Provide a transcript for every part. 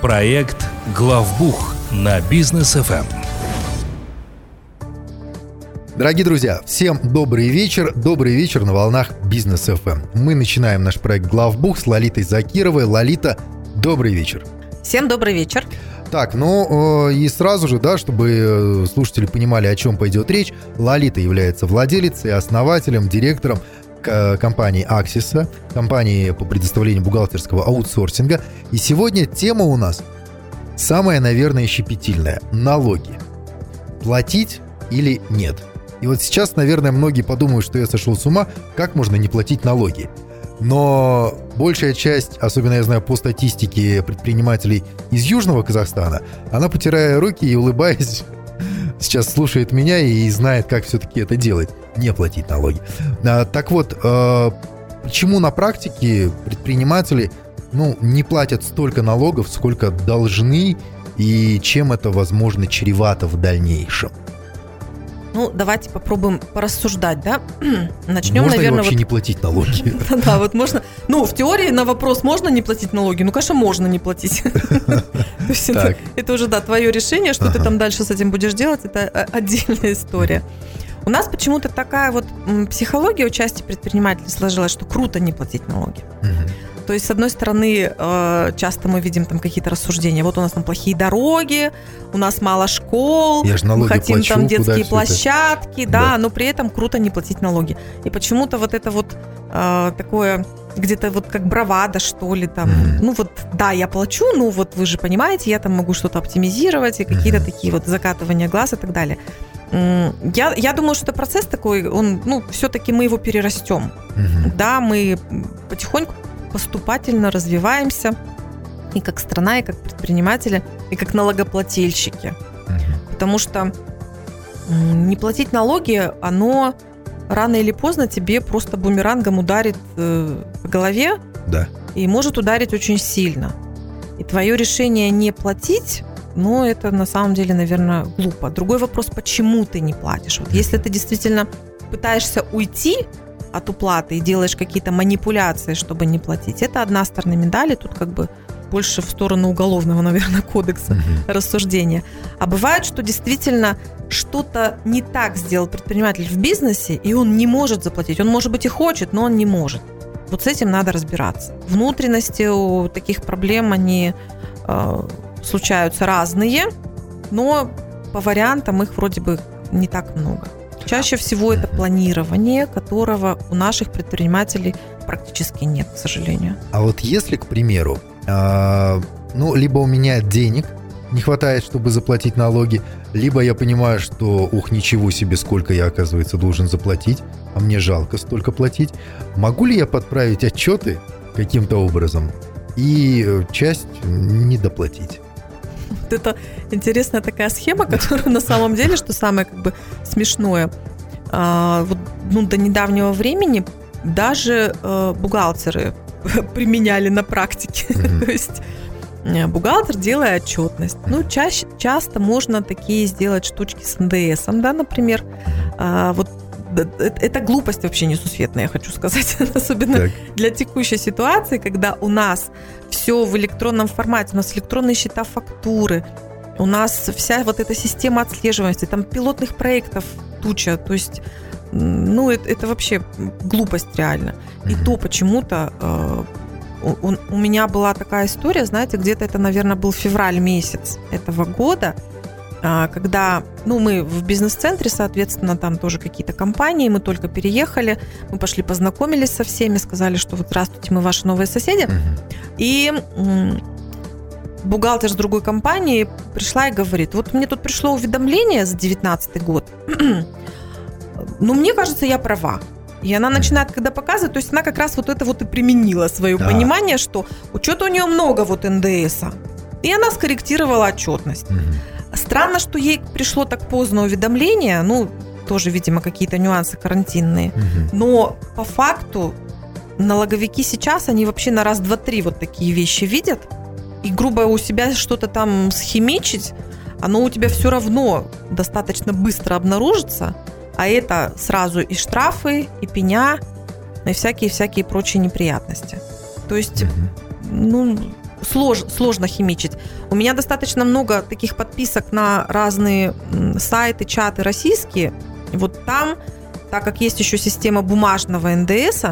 Проект «Главбух» на бизнес ФМ. Дорогие друзья, всем добрый вечер. Добрый вечер на волнах Бизнес FM. Мы начинаем наш проект «Главбух» с Лолитой Закировой. Лолита, добрый вечер. Всем добрый вечер. Так, ну и сразу же, да, чтобы э, слушатели понимали, о чем пойдет речь, Лолита является владелицей, основателем, директором компании Axis, компании по предоставлению бухгалтерского аутсорсинга. И сегодня тема у нас самая, наверное, щепетильная – налоги. Платить или нет? И вот сейчас, наверное, многие подумают, что я сошел с ума, как можно не платить налоги. Но большая часть, особенно я знаю по статистике предпринимателей из Южного Казахстана, она, потирая руки и улыбаясь, сейчас слушает меня и знает, как все-таки это делать, не платить налоги. А, так вот, э, почему на практике предприниматели ну, не платят столько налогов, сколько должны, и чем это, возможно, чревато в дальнейшем? Ну, давайте попробуем порассуждать, да? Начнем, можно наверное, вообще вот... не платить налоги? Да, вот можно... Ну, в теории на вопрос, можно не платить налоги? Ну, конечно, можно не платить. Это уже, да, твое решение, что ты там дальше с этим будешь делать, это э, отдельная история. У нас почему-то такая вот психология у части предпринимателей сложилась, что круто не платить налоги. То есть, с одной стороны, э, часто мы видим там какие-то рассуждения. Вот у нас там плохие дороги, у нас мало школ, Я мы хотим плачу, там детские площадки, да, да, но при этом круто не платить налоги. И почему-то вот это вот э, такое где-то вот как бравада, что ли, там, mm-hmm. ну вот, да, я плачу, ну вот вы же понимаете, я там могу что-то оптимизировать, и какие-то mm-hmm. такие вот закатывания глаз и так далее. Я, я думаю, что это процесс такой, он, ну, все-таки мы его перерастем. Mm-hmm. Да, мы потихоньку поступательно развиваемся и как страна, и как предприниматели, и как налогоплательщики. Потому что не платить налоги, оно рано или поздно тебе просто бумерангом ударит э, по голове. Да. И может ударить очень сильно. И твое решение не платить, ну, это на самом деле, наверное, глупо. Другой вопрос, почему ты не платишь. Вот если ты действительно пытаешься уйти от уплаты и делаешь какие-то манипуляции, чтобы не платить, это одна сторона медали, тут как бы больше в сторону уголовного, наверное, кодекса угу. рассуждения. А бывает, что действительно что-то не так сделал предприниматель в бизнесе, и он не может заплатить. Он, может быть, и хочет, но он не может. Вот с этим надо разбираться. Внутренности у таких проблем, они э, случаются разные, но по вариантам их вроде бы не так много. Чаще всего это планирование, которого у наших предпринимателей практически нет, к сожалению. А вот если, к примеру, э, ну, либо у меня денег не хватает, чтобы заплатить налоги, либо я понимаю, что, ух, ничего себе, сколько я, оказывается, должен заплатить, а мне жалко столько платить, могу ли я подправить отчеты каким-то образом и э, часть не доплатить? Вот это интересная такая схема, которая на самом деле, что самое как бы смешное, а, вот, ну, до недавнего времени даже э, бухгалтеры применяли на практике. Mm-hmm. То есть э, бухгалтер, делая отчетность. Ну, чаще, часто можно такие сделать штучки с НДС, да, например. А, вот это глупость вообще несусветная, я хочу сказать. Особенно так. для текущей ситуации, когда у нас все в электронном формате, у нас электронные счета фактуры, у нас вся вот эта система отслеживаемости, там пилотных проектов туча, то есть ну, это, это вообще глупость реально. И то почему-то э, у, у меня была такая история, знаете, где-то это, наверное, был февраль месяц этого года, а, когда, ну, мы в бизнес-центре, соответственно, там тоже какие-то компании, мы только переехали, мы пошли познакомились со всеми, сказали, что вот здравствуйте, мы ваши новые соседи. И бухгалтер с другой компании пришла и говорит, вот мне тут пришло уведомление за 2019 год, ну, мне кажется, я права. И она начинает, когда показывает, то есть она как раз вот это вот и применила свое да. понимание, что учета у нее много вот НДСа. И она скорректировала отчетность. Угу. Странно, что ей пришло так поздно уведомление, ну, тоже, видимо, какие-то нюансы карантинные. Угу. Но по факту налоговики сейчас, они вообще на раз, два, три вот такие вещи видят. И грубо у себя что-то там схимичить, оно у тебя все равно достаточно быстро обнаружится. А это сразу и штрафы, и пеня, и всякие-всякие прочие неприятности. То есть, угу. ну, слож, сложно химичить. У меня достаточно много таких подписок на разные сайты, чаты российские. Вот там, так как есть еще система бумажного НДС,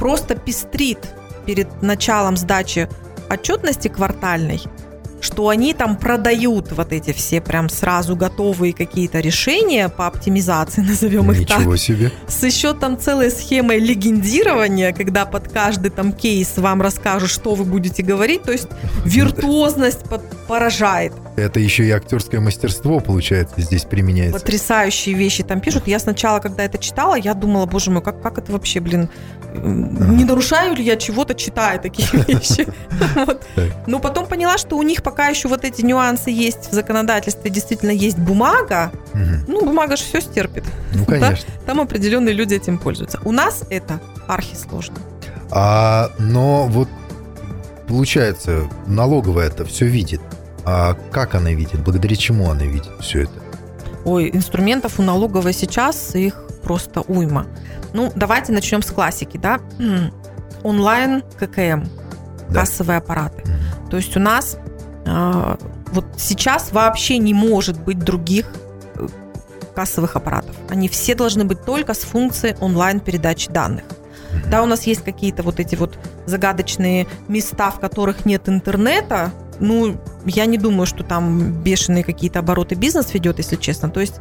просто пестрит перед началом сдачи отчетности квартальной – что они там продают вот эти все прям сразу готовые какие-то решения по оптимизации, назовем их Ничего так. себе. С еще там целой схемой легендирования, когда под каждый там кейс вам расскажут, что вы будете говорить, то есть виртуозность поражает. Это еще и актерское мастерство, получается, здесь применяется. Потрясающие вещи там пишут. Я сначала, когда это читала, я думала, боже мой, как, как это вообще, блин, не нарушаю ли я чего-то, читая такие вещи. Но потом поняла, что у них пока еще вот эти нюансы есть в законодательстве, действительно есть бумага. Ну, бумага же все стерпит. Ну, конечно. Там определенные люди этим пользуются. У нас это архисложно. А, но вот получается, налоговая это все видит. А как она видит? Благодаря чему она видит все это? Ой, инструментов у налоговой сейчас их просто уйма. Ну, давайте начнем с классики, да? Онлайн ККМ, да. кассовые аппараты. Mm. То есть у нас вот сейчас вообще не может быть других э, кассовых аппаратов. Они все должны быть только с функцией онлайн передачи данных. Да, у нас есть какие-то вот эти вот загадочные места, в которых нет интернета, ну, я не думаю, что там бешеные какие-то обороты бизнес ведет, если честно. То есть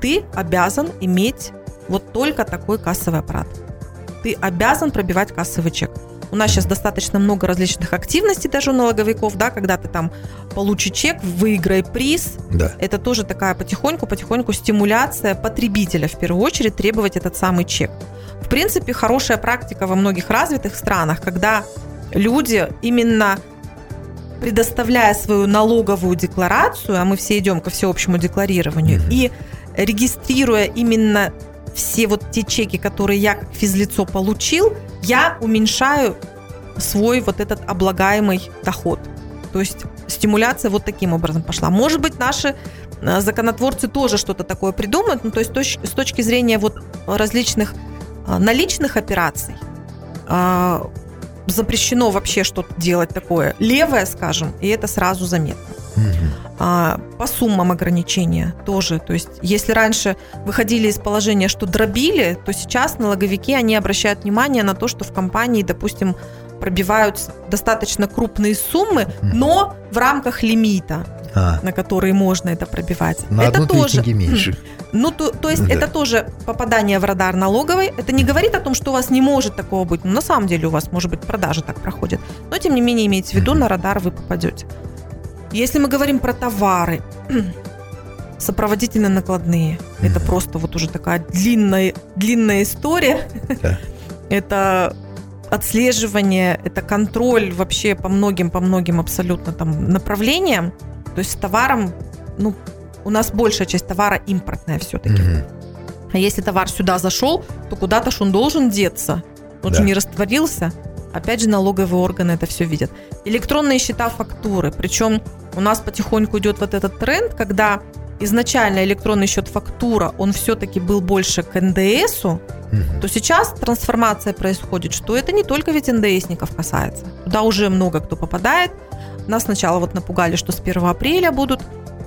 ты обязан иметь вот только такой кассовый аппарат. Ты обязан пробивать кассовый чек. У нас сейчас достаточно много различных активностей даже у налоговиков, да, когда ты там получи чек, выиграй приз. Да. Это тоже такая потихоньку-потихоньку стимуляция потребителя в первую очередь требовать этот самый чек. В принципе, хорошая практика во многих развитых странах, когда люди именно предоставляя свою налоговую декларацию, а мы все идем ко всеобщему декларированию, mm-hmm. и регистрируя именно все вот те чеки, которые я физлицо получил, я уменьшаю свой вот этот облагаемый доход. То есть стимуляция вот таким образом пошла. Может быть, наши э, законотворцы тоже что-то такое придумают, ну, то есть с точки зрения вот различных э, наличных операций, э, запрещено вообще что-то делать такое левое, скажем, и это сразу заметно. А, по суммам ограничения тоже. То есть, если раньше выходили из положения, что дробили, то сейчас налоговики, они обращают внимание на то, что в компании, допустим, пробивают достаточно крупные суммы, но в рамках лимита, а. на которые можно это пробивать. На это одну тоже меньше. Ну, то, то есть да. это тоже попадание в радар налоговой. Это не говорит о том, что у вас не может такого быть. Но на самом деле у вас, может быть, продажи так проходят. Но, тем не менее, имейте в виду, на радар вы попадете. Если мы говорим про товары, сопроводительно-накладные, mm-hmm. это просто вот уже такая длинная, длинная история. Да. это отслеживание, это контроль вообще по многим, по многим абсолютно там направлениям. То есть с товаром, ну, у нас большая часть товара импортная все-таки. Угу. А если товар сюда зашел, то куда-то ж он должен деться. Он да. же не растворился. Опять же, налоговые органы это все видят. Электронные счета фактуры. Причем у нас потихоньку идет вот этот тренд, когда изначально электронный счет фактура, он все-таки был больше к НДСу, угу. то сейчас трансформация происходит, что это не только ведь НДСников касается. Туда уже много кто попадает. Нас сначала вот напугали, что с 1 апреля будут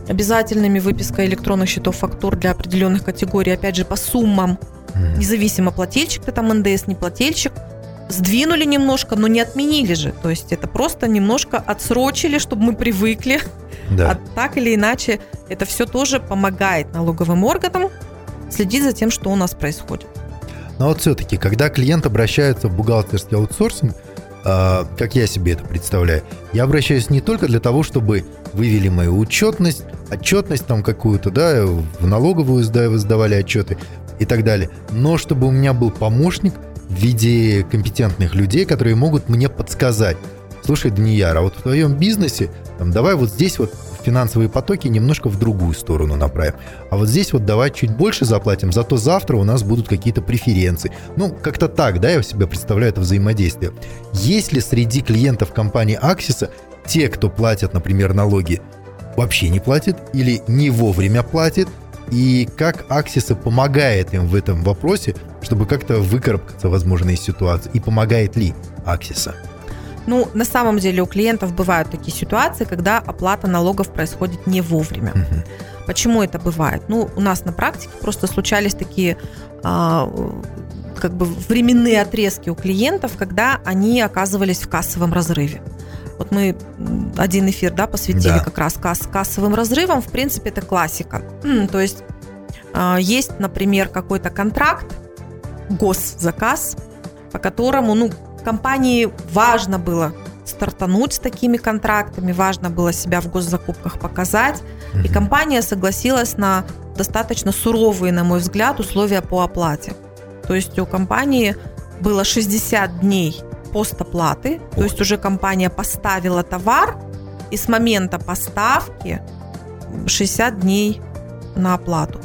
обязательными выписка электронных счетов фактур для определенных категорий, опять же, по суммам, угу. независимо плательщик ты там НДС, не плательщик. Сдвинули немножко, но не отменили же. То есть это просто немножко отсрочили, чтобы мы привыкли да. А так или иначе, это все тоже помогает налоговым органам следить за тем, что у нас происходит. Но вот все-таки, когда клиент обращается в бухгалтерский аутсорсинг, э, как я себе это представляю, я обращаюсь не только для того, чтобы вывели мою учетность, отчетность там какую-то, да, в налоговую сдавали отчеты и так далее, но чтобы у меня был помощник в виде компетентных людей, которые могут мне подсказать, слушай, Данияр, а вот в твоем бизнесе там, давай вот здесь вот финансовые потоки немножко в другую сторону направим. А вот здесь вот давай чуть больше заплатим, зато завтра у нас будут какие-то преференции. Ну, как-то так, да, я себе представляю это взаимодействие. Есть ли среди клиентов компании Аксиса те, кто платят, например, налоги, вообще не платит или не вовремя платит, и как Аксиса помогает им в этом вопросе, чтобы как-то выкарабкаться, возможно, из ситуации, и помогает ли Аксиса? Ну, на самом деле у клиентов бывают такие ситуации, когда оплата налогов происходит не вовремя. Мгм. Почему это бывает? Ну, у нас на практике просто случались такие а, как бы временные отрезки у клиентов, когда они оказывались в кассовом разрыве. Вот мы один эфир да, посвятили Да. как раз касс- кассовым разрывам. В принципе, это классика. То есть а, есть, например, какой-то контракт, госзаказ, по которому ну, компании важно было стартануть с такими контрактами, важно было себя в госзакупках показать. И компания согласилась на достаточно суровые, на мой взгляд, условия по оплате. То есть у компании было 60 дней постоплаты, то Ух есть уже компания поставила товар, и с момента поставки 60 дней на оплату.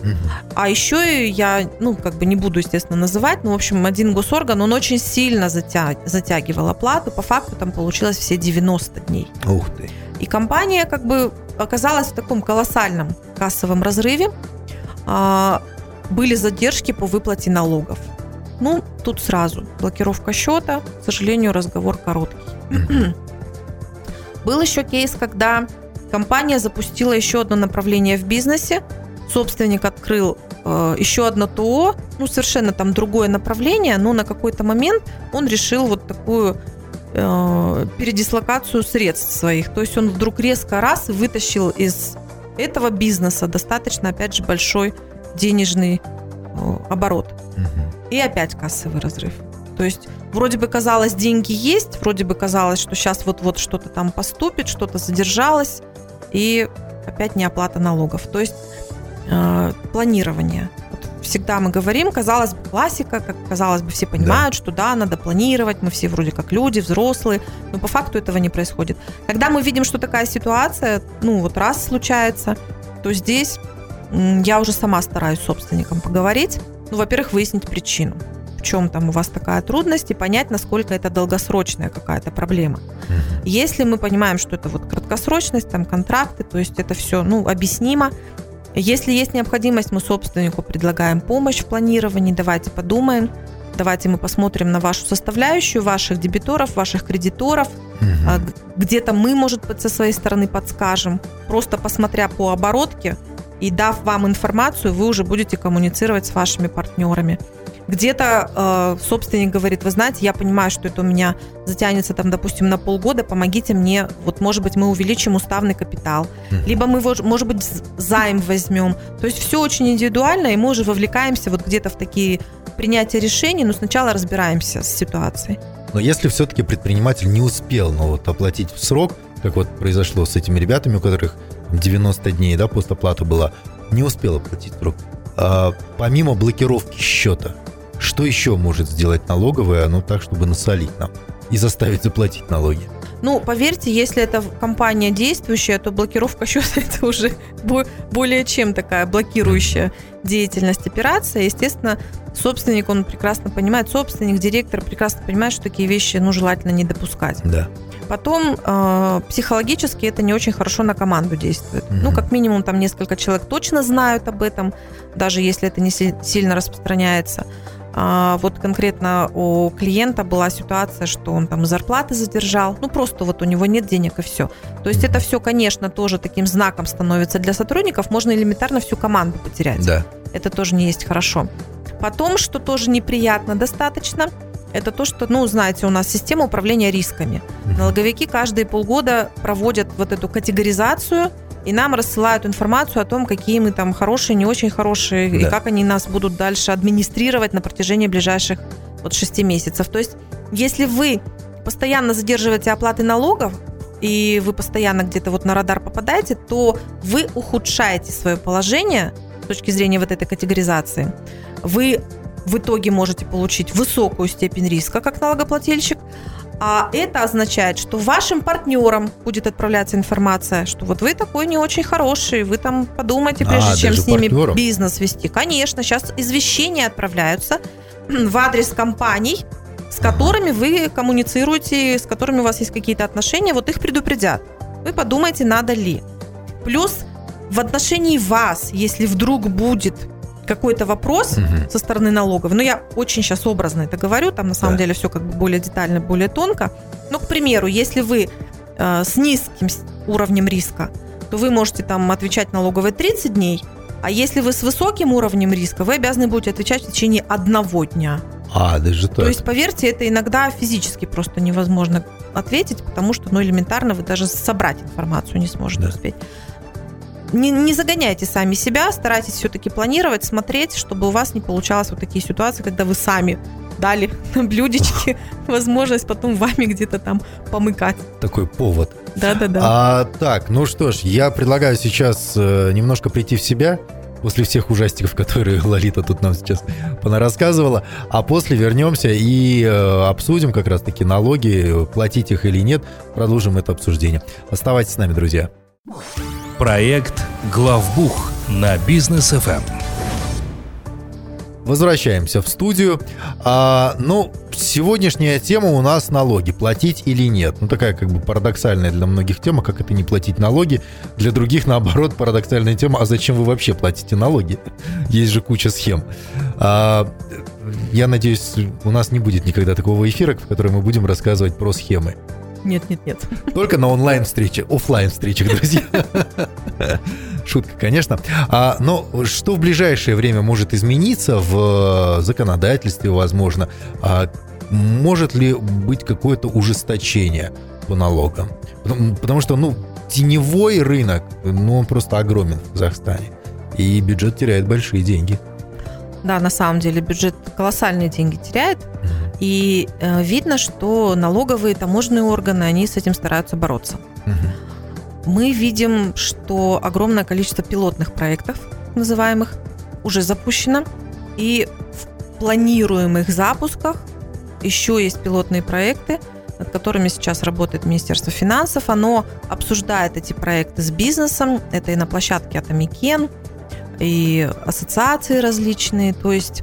А еще я, ну, как бы не буду, естественно, называть, но, в общем, один госорган, он очень сильно затя- затягивал оплату. По факту там получилось все 90 дней. Ух ты. И компания как бы оказалась в таком колоссальном кассовом разрыве. А, Были задержки по выплате налогов. Ну, тут сразу блокировка счета. К сожалению, разговор короткий. Был еще кейс, когда компания запустила еще одно направление в бизнесе. Собственник открыл э, еще одно ТО, ну, совершенно там другое направление, но на какой-то момент он решил вот такую э, передислокацию средств своих. То есть он вдруг резко раз и вытащил из этого бизнеса достаточно, опять же, большой денежный э, оборот. И опять кассовый разрыв. То есть вроде бы казалось, деньги есть, вроде бы казалось, что сейчас вот-вот что-то там поступит, что-то задержалось, и опять не оплата налогов. То есть э, планирование. Вот всегда мы говорим, казалось бы, классика, как казалось бы, все понимают, что да, надо планировать, мы все вроде как люди, взрослые, но по факту этого не происходит. Когда мы видим, что такая ситуация, ну вот раз случается, то здесь я уже сама стараюсь с собственником поговорить. Ну, во-первых, выяснить причину. В чем там у вас такая трудность и понять, насколько это долгосрочная какая-то проблема. Если мы понимаем, что это вот краткосрочность, там контракты, то есть это все, ну, объяснимо. Если есть необходимость, мы собственнику предлагаем помощь в планировании, давайте подумаем, давайте мы посмотрим на вашу составляющую, ваших дебиторов, ваших кредиторов, г- где-то мы, может быть, со своей стороны подскажем, просто посмотря по оборотке и дав вам информацию, вы уже будете коммуницировать с вашими партнерами. Где-то э, собственник говорит, вы знаете, я понимаю, что это у меня затянется там, допустим, на полгода, помогите мне, вот, может быть, мы увеличим уставный капитал, Мгм. либо мы, может быть, займ возьмем. То есть все очень индивидуально, и мы уже вовлекаемся вот где-то в такие принятия решений, но сначала разбираемся с ситуацией. Но если все-таки предприниматель не успел ну, вот, оплатить в срок, как вот произошло с этими ребятами, у которых 90 дней да, постоплата была, не успел оплатить срок, а, помимо блокировки счета, что еще может сделать налоговая, ну так, чтобы насолить нам и заставить заплатить налоги? Ну, поверьте, если это компания действующая, то блокировка счета это уже бо- более чем такая блокирующая деятельность операция. Естественно, собственник, он прекрасно понимает, собственник, директор прекрасно понимает, что такие вещи, ну, желательно не допускать. Да. Потом э, психологически это не очень хорошо на команду действует. Мгм. Ну, как минимум, там несколько человек точно знают об этом, даже если это не си- сильно распространяется. А, вот конкретно у клиента была ситуация, что он там зарплаты задержал, ну просто вот у него нет денег и все. То есть это все, конечно, тоже таким знаком становится для сотрудников, можно элементарно всю команду потерять. Да. Это тоже не есть хорошо. Потом, что тоже неприятно достаточно, это то, что, ну, знаете, у нас система управления рисками. Налоговики каждые полгода проводят вот эту категоризацию и нам рассылают информацию о том, какие мы там хорошие, не очень хорошие, и Да. как они нас будут дальше администрировать на протяжении ближайших вот 6 месяцев. То есть, если вы постоянно задерживаете оплаты налогов, и вы постоянно где-то вот на радар попадаете, то вы ухудшаете свое положение с точки зрения вот этой категоризации. Вы в итоге можете получить высокую степень риска как налогоплательщик, а это означает, что вашим партнерам будет отправляться информация, что вот вы такой не очень хороший, вы там подумайте, прежде А, чем с ними партнерам? бизнес вести. Конечно, сейчас извещения отправляются в адрес компаний, с которыми вы коммуницируете, с которыми у вас есть какие-то отношения, вот их предупредят. Вы подумайте, надо ли. Плюс в отношении вас, если вдруг будет какой-то вопрос Мгм. со стороны налогов, но я очень сейчас образно это говорю, там на самом Да. деле все как бы более детально, более тонко. Ну, к примеру, если вы э, с низким уровнем риска, то вы можете там отвечать налоговой 30 дней, а если вы с высоким уровнем риска, вы обязаны будете отвечать в течение одного дня. А, даже так. То есть, поверьте, это иногда физически просто невозможно ответить, потому что, ну, элементарно вы даже собрать информацию не сможете Да. успеть. Не, не загоняйте сами себя, старайтесь все-таки планировать, смотреть, чтобы у вас не получалось вот такие ситуации, когда вы сами дали на блюдечке возможность потом вами где-то там помыкать. Такой повод. Да-да-да. А, так, ну что ж, я предлагаю сейчас э, немножко прийти в себя после всех ужастиков, которые Лолита тут нам сейчас рассказывала, а после вернемся и э, обсудим как раз-таки налоги, платить их или нет, продолжим это обсуждение. Оставайтесь с нами, друзья. Проект «Главбух» на бизнес Эм. ФМ. Возвращаемся в студию. А, ну, сегодняшняя тема у нас налоги. Платить или нет? Ну, такая как бы парадоксальная для многих тема, как это не платить налоги. Для других, наоборот, парадоксальная тема, а зачем вы вообще платите налоги? Есть же куча схем. А, я надеюсь, у нас не будет никогда такого эфира, в котором мы будем рассказывать про схемы. Нет, нет, нет. Только на онлайн-встрече, офлайн встречах друзья. Шутка, конечно. А, но что в ближайшее время может измениться в э, законодательстве, возможно? А, может ли быть какое-то ужесточение по налогам? Потому, потому что, ну, теневой рынок, ну, он просто огромен в Казахстане. И бюджет теряет большие деньги. Да, на самом деле бюджет колоссальные деньги теряет, и э, видно, что налоговые таможенные органы, они с этим стараются бороться. Мгм. мы видим, что огромное количество пилотных проектов, называемых, уже запущено. И в планируемых запусках еще есть пилотные проекты, над которыми сейчас работает Министерство финансов. Оно обсуждает эти проекты с бизнесом. Это и на площадке Атомикен, и ассоциации различные. То есть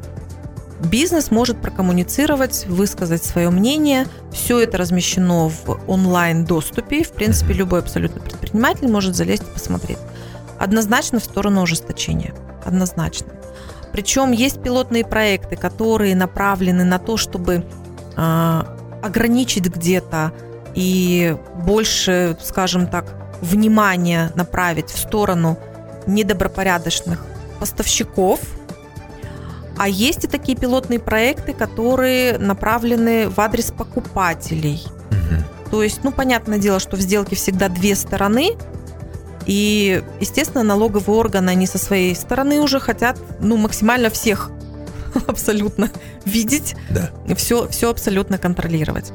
бизнес может прокоммуницировать, высказать свое мнение. Все это размещено в онлайн-доступе. В принципе, любой абсолютно предприниматель может залезть и посмотреть. Однозначно в сторону ужесточения. Однозначно. Причем есть пилотные проекты, которые направлены на то, чтобы а, ограничить где-то и больше, скажем так, внимания направить в сторону недобропорядочных поставщиков. А есть и такие пилотные проекты, которые направлены в адрес покупателей. Мгм. То есть, ну, понятное дело, что в сделке всегда две стороны, и, естественно, налоговые органы, они со своей стороны уже хотят, ну, максимально всех абсолютно видеть, Да. все, все абсолютно контролировать.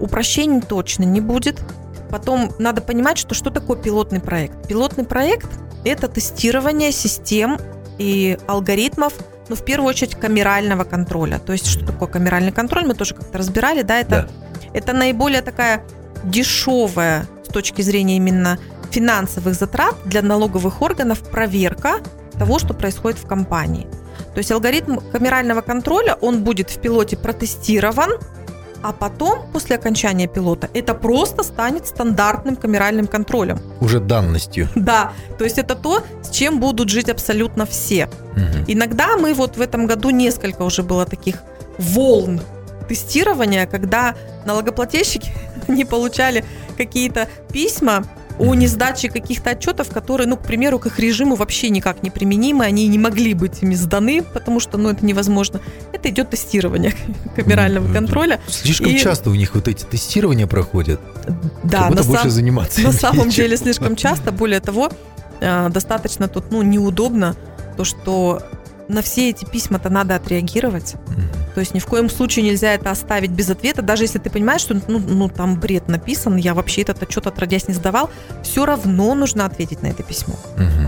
Упрощений точно не будет. Потом надо понимать, что что такое пилотный проект. Пилотный проект – это тестирование систем и алгоритмов, ну, в первую очередь, камерального контроля. То есть, что такое камеральный контроль, мы тоже как-то разбирали, да, это Да. это наиболее такая дешевая с точки зрения именно финансовых затрат для налоговых органов проверка того, что происходит в компании. То есть алгоритм камерального контроля, он будет в пилоте протестирован, а потом, после окончания пилота, это просто станет стандартным камеральным контролем. Уже данностью. Да, то есть это то, с чем будут жить абсолютно все. Мгм. Иногда мы вот в этом году несколько уже было таких волн тестирования, когда налогоплательщики не получали какие-то письма о несдаче каких-то отчетов, которые, ну, к примеру, к их режиму вообще никак не применимы, они не могли быть ими сданы, потому что, ну, это невозможно. Это идет тестирование камерального контроля. Слишком И- часто у них вот эти тестирования проходят. Да, как будто на, больше сам- заниматься. на самом нечем. деле слишком часто. Более того, э, достаточно тут, ну, неудобно то, что на все эти письма-то надо отреагировать. То есть ни в коем случае нельзя это оставить без ответа, даже если ты понимаешь, что ну, ну там бред написан, я вообще этот отчет отродясь не сдавал, все равно нужно ответить на это письмо.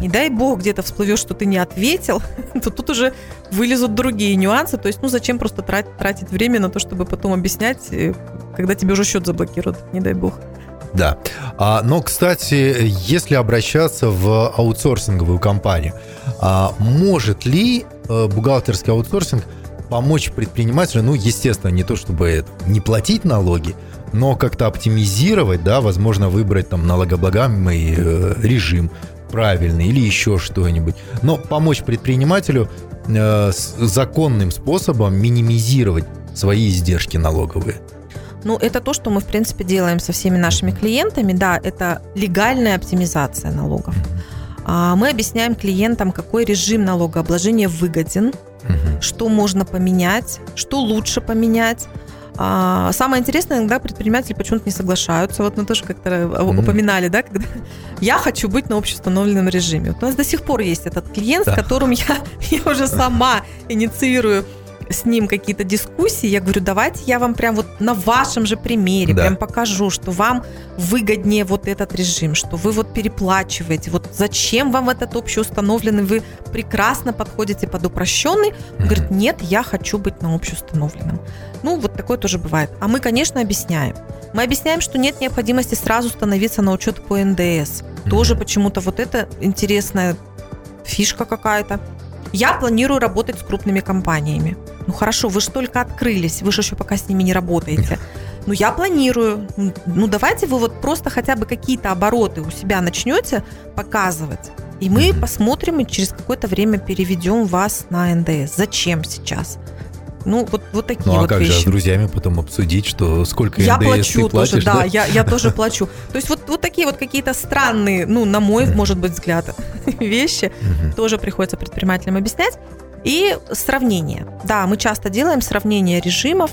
Не дай бог где-то всплывешь, что ты не ответил, то тут уже вылезут другие нюансы. То есть, ну зачем просто трат- тратить время на то, чтобы потом объяснять, э, когда тебе уже счет заблокируют, не дай бог. Да. А, но, кстати, если обращаться в аутсорсинговую компанию, а, может ли бухгалтерский аутсорсинг помочь предпринимателю, ну, естественно, не то чтобы не платить налоги, но как-то оптимизировать, да, возможно, выбрать там налогооблагаемый э, режим правильный или еще что-нибудь. Но помочь предпринимателю э, законным способом минимизировать свои издержки налоговые? Ну, это то, что мы, в принципе, делаем со всеми нашими клиентами. Да, это легальная оптимизация налогов. А, мы объясняем клиентам, какой режим налогообложения выгоден, угу. что можно поменять, что лучше поменять. А, самое интересное, иногда предприниматели почему-то не соглашаются. Вот мы тоже как-то mm упоминали, да, когда я хочу быть на общеустановленном режиме. Вот у нас до сих пор есть этот клиент, да. с которым я, я уже сама инициирую с ним какие-то дискуссии, я говорю, давайте я вам прям вот на вашем же примере да. прям покажу, что вам выгоднее вот этот режим, что вы вот переплачиваете, вот зачем вам этот общеустановленный, вы прекрасно подходите под упрощенный. Он mm-hmm. говорит, нет, я хочу быть на общеустановленном. Ну, вот такое тоже бывает. А мы, конечно, объясняем. Мы объясняем, что нет необходимости сразу становиться на учет по НДС. Mm-hmm. Тоже почему-то вот это интересная фишка какая-то. Я планирую работать с крупными компаниями. Ну хорошо, вы же только открылись, вы же еще пока с ними не работаете. Ну я планирую. Ну давайте вы вот просто хотя бы какие-то обороты у себя начнете показывать. И мы mm-hmm. посмотрим и через какое-то время переведем вас на НДС. Зачем сейчас? Ну, вот, вот такие ну, а вот как вещи. же с друзьями потом обсудить, что сколько я НДС плачу ты платишь, тоже, да, да? Я, я тоже плачу. То есть вот, вот такие вот какие-то странные, ну, на мой, может быть, взгляд, вещи тоже приходится предпринимателям объяснять. И сравнение. Да, мы часто делаем сравнение режимов,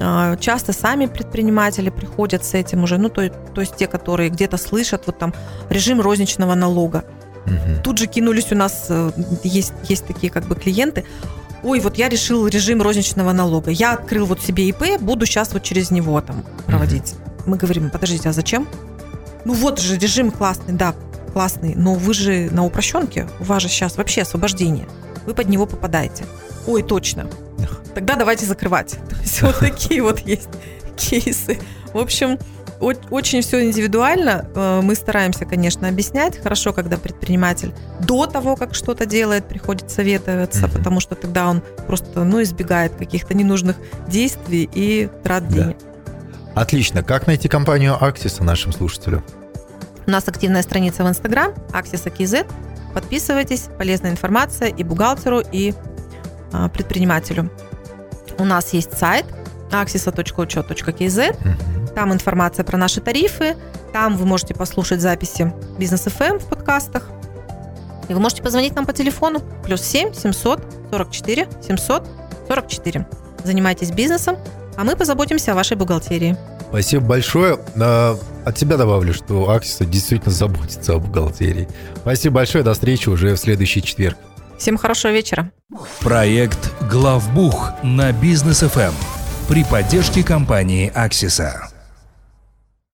а, Часто сами предприниматели приходят с этим уже, ну, то, то есть те, которые где-то слышат, вот там режим розничного налога. Угу. Тут же кинулись у нас, э, есть, есть такие как бы клиенты, ой, вот я решил режим розничного налога, я открыл вот себе ИП, буду сейчас вот через него там проводить. Угу. Мы говорим, подождите, а зачем? Ну вот же режим классный, да, классный, но вы же на упрощенке, у вас же сейчас вообще освобождение вы под него попадаете. Ой, точно. Тогда давайте закрывать. То есть вот такие вот есть кейсы. В общем, очень все индивидуально. Э, мы стараемся, конечно, объяснять. Хорошо, когда предприниматель до того, как что-то делает, приходит советоваться, mm-hmm. потому что тогда он просто ну, избегает каких-то ненужных действий и трат да. денег. Отлично. Как найти компанию Аксиса нашим слушателям? У нас активная страница в Инстаграм Аксиса KZ. Подписывайтесь, полезная информация и бухгалтеру, и а, предпринимателю. У нас есть сайт axisa.учет.kz. Там информация про наши тарифы. Там вы можете послушать записи Бизнес FM в подкастах. И вы можете позвонить нам по телефону плюс 7 744 744. Занимайтесь бизнесом, а мы позаботимся о вашей бухгалтерии. Спасибо большое. А, от себя добавлю, что Аксиса действительно заботится о бухгалтерии. Спасибо большое. До встречи уже в следующий четверг. Всем хорошего вечера. Проект «Главбух» на Бизнес ФМ при поддержке компании «Аксиса».